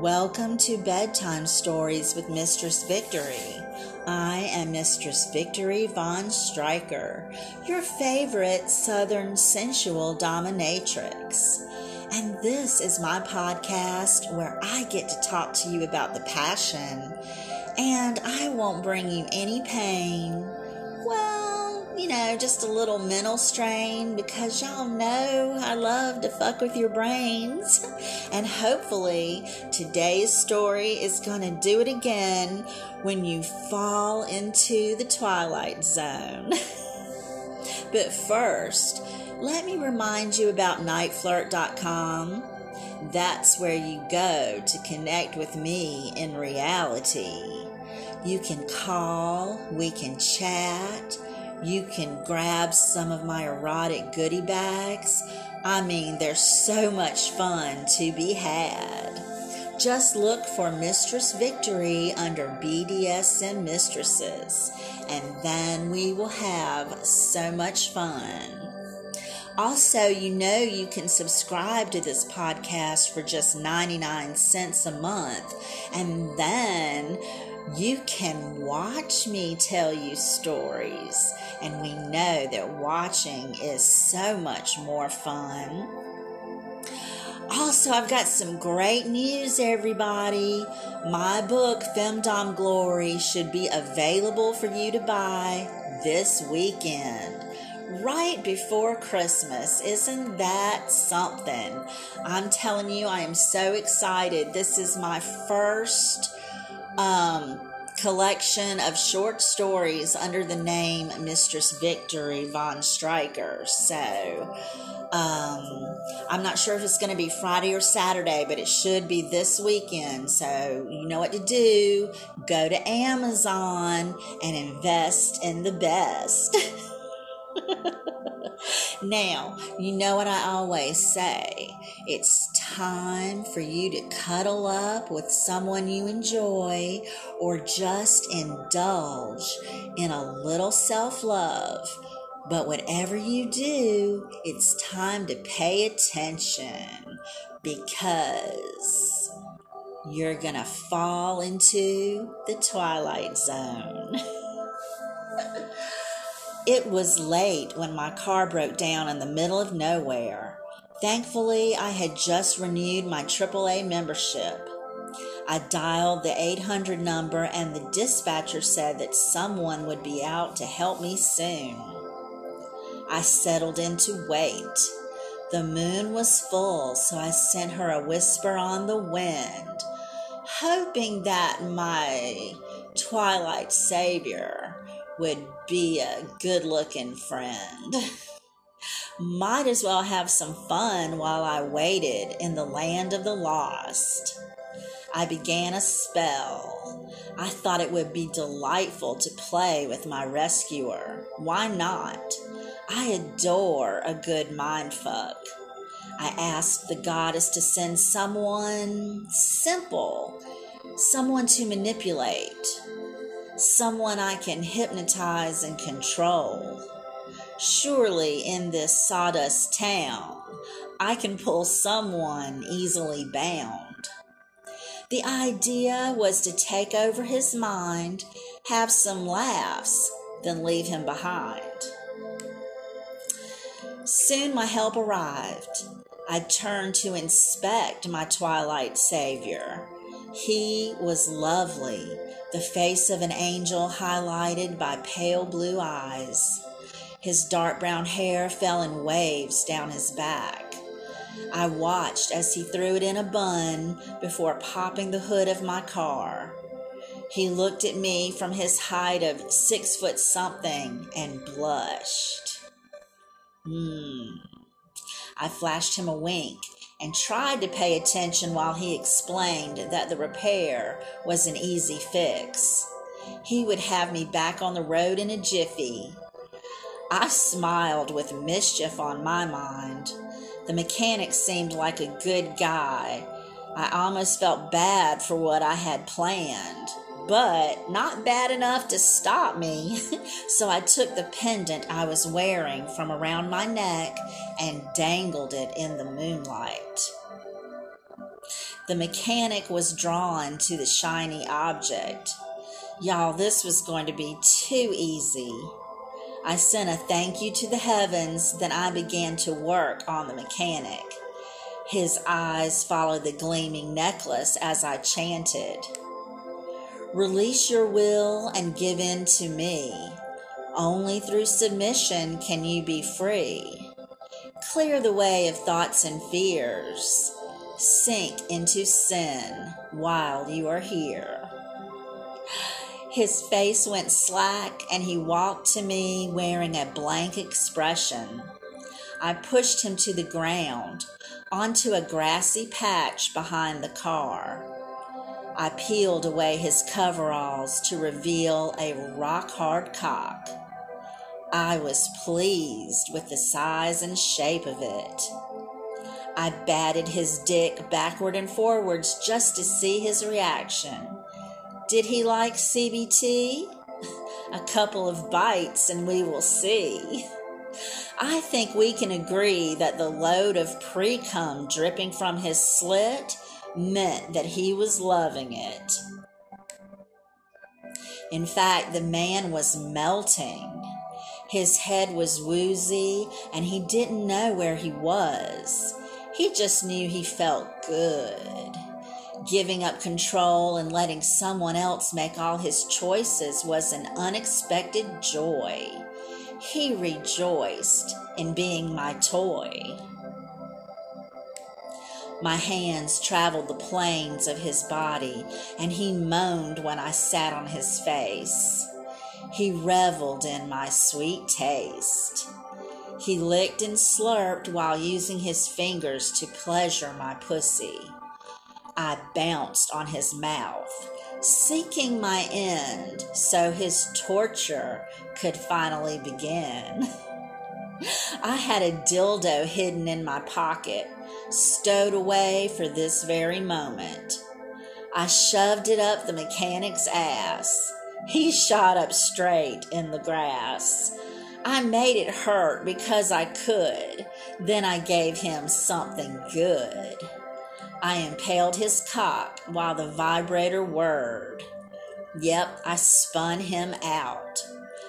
Welcome to Bedtime Stories with Mistress Victory. I am Mistress Victory Von Stryker, your favorite Southern sensual dominatrix. And this is my podcast where I get to talk to you about the passion, and I won't bring you any pain. Well, you know, just a little mental strain because y'all know I love to fuck with your brains. And hopefully, today's story is going to do it again when you fall into the twilight zone. but first, let me remind you about niteflirt.com. That's where you go to connect with me in reality. You can call, we can chat you can grab some of my erotic goodie bags. I mean, there's so much fun to be had. Just look for Mistress Victory under BDSM Mistresses, and then we will have so much fun. Also, you know you can subscribe to this podcast for just 99 cents a month, and then you can watch me tell you stories, and we know that watching is so much more fun. Also, I've got some great news, everybody. My book, Femdom Glory, should be available for you to buy this weekend right before Christmas. Isn't that something? I'm telling you, I am so excited. This is my first um, collection of short stories under the name Mistress Victory Von Stryker. So, um, I'm not sure if it's going to be Friday or Saturday, but it should be this weekend. So, you know what to do. Go to Amazon and invest in the best. now, you know what I always say it's time for you to cuddle up with someone you enjoy or just indulge in a little self love. But whatever you do, it's time to pay attention because you're gonna fall into the twilight zone. It was late when my car broke down in the middle of nowhere. Thankfully, I had just renewed my AAA membership. I dialed the 800 number, and the dispatcher said that someone would be out to help me soon. I settled in to wait. The moon was full, so I sent her a whisper on the wind, hoping that my twilight savior would be a good looking friend. Might as well have some fun while I waited in the land of the lost. I began a spell. I thought it would be delightful to play with my rescuer. Why not? I adore a good mindfuck. I asked the goddess to send someone simple, someone to manipulate, someone I can hypnotize and control. Surely in this sawdust town, I can pull someone easily bound. The idea was to take over his mind, have some laughs, then leave him behind. Soon my help arrived. I turned to inspect my twilight savior. He was lovely, the face of an angel highlighted by pale blue eyes. His dark brown hair fell in waves down his back. I watched as he threw it in a bun before popping the hood of my car. He looked at me from his height of six foot something and blushed. Hmm. I flashed him a wink and tried to pay attention while he explained that the repair was an easy fix. He would have me back on the road in a jiffy. I smiled with mischief on my mind. The mechanic seemed like a good guy. I almost felt bad for what I had planned but not bad enough to stop me. so I took the pendant I was wearing from around my neck and dangled it in the moonlight. The mechanic was drawn to the shiny object. Y'all, this was going to be too easy. I sent a thank you to the heavens, then I began to work on the mechanic. His eyes followed the gleaming necklace as I chanted. Release your will and give in to me. Only through submission can you be free. Clear the way of thoughts and fears. Sink into sin while you are here. His face went slack and he walked to me wearing a blank expression. I pushed him to the ground, onto a grassy patch behind the car. I peeled away his coveralls to reveal a rock hard cock. I was pleased with the size and shape of it. I batted his dick backward and forwards just to see his reaction. Did he like CBT? A couple of bites and we will see. I think we can agree that the load of pre cum dripping from his slit meant that he was loving it. In fact, the man was melting. His head was woozy and he didn't know where he was. He just knew he felt good. Giving up control and letting someone else make all his choices was an unexpected joy. He rejoiced in being my toy. My hands traveled the planes of his body, and he moaned when I sat on his face. He reveled in my sweet taste. He licked and slurped while using his fingers to pleasure my pussy. I bounced on his mouth, seeking my end so his torture could finally begin. I had a dildo hidden in my pocket, stowed away for this very moment. I shoved it up the mechanic's ass. He shot up straight in the grass. I made it hurt because I could. Then I gave him something good. I impaled his cock while the vibrator whirred. Yep, I spun him out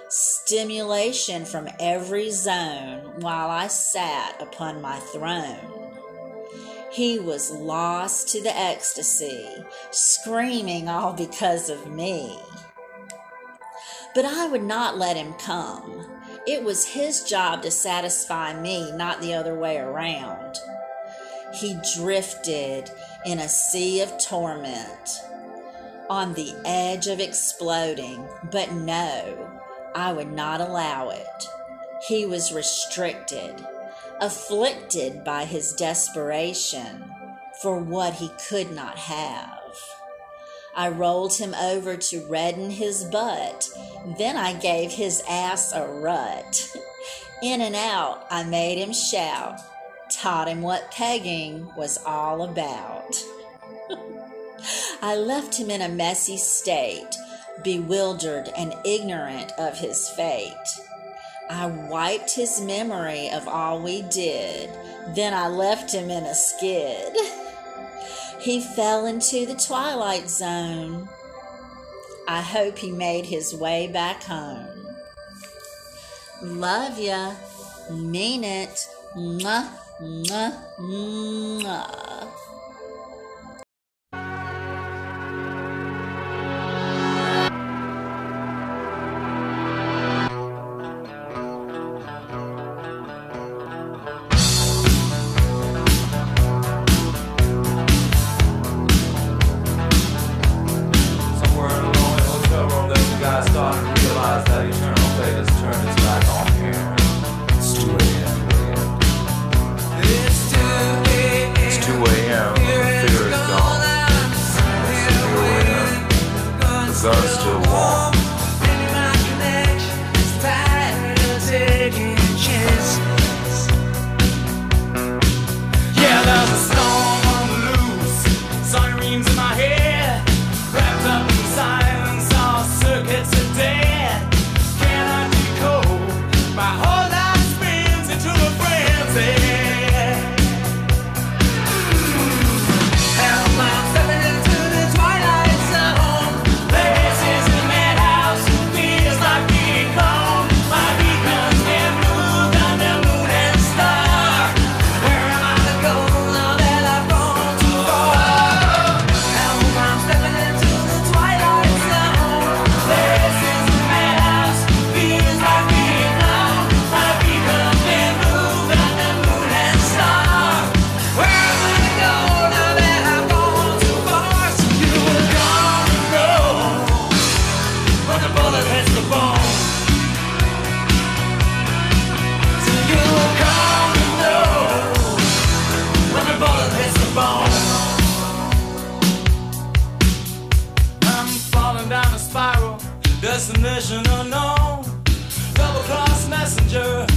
stimulation from every zone while I sat upon my throne. He was lost to the ecstasy, screaming all because of me. But I would not let him come. It was his job to satisfy me, not the other way around. He drifted in a sea of torment, on the edge of exploding, but no, I would not allow it. He was restricted, afflicted by his desperation for what he could not have. I rolled him over to redden his butt. Then I gave his ass a rut. In and out, I made him shout, taught him what pegging was all about. I left him in a messy state bewildered and ignorant of his fate. I wiped his memory of all we did, then I left him in a skid. He fell into the twilight zone. I hope he made his way back home. Love ya. Mean it. Mwah, mwah, mwah. sun's still the bullet hits the bone. you come to know bullet hits the bone. I'm falling down a spiral, destination unknown. Double cross messenger.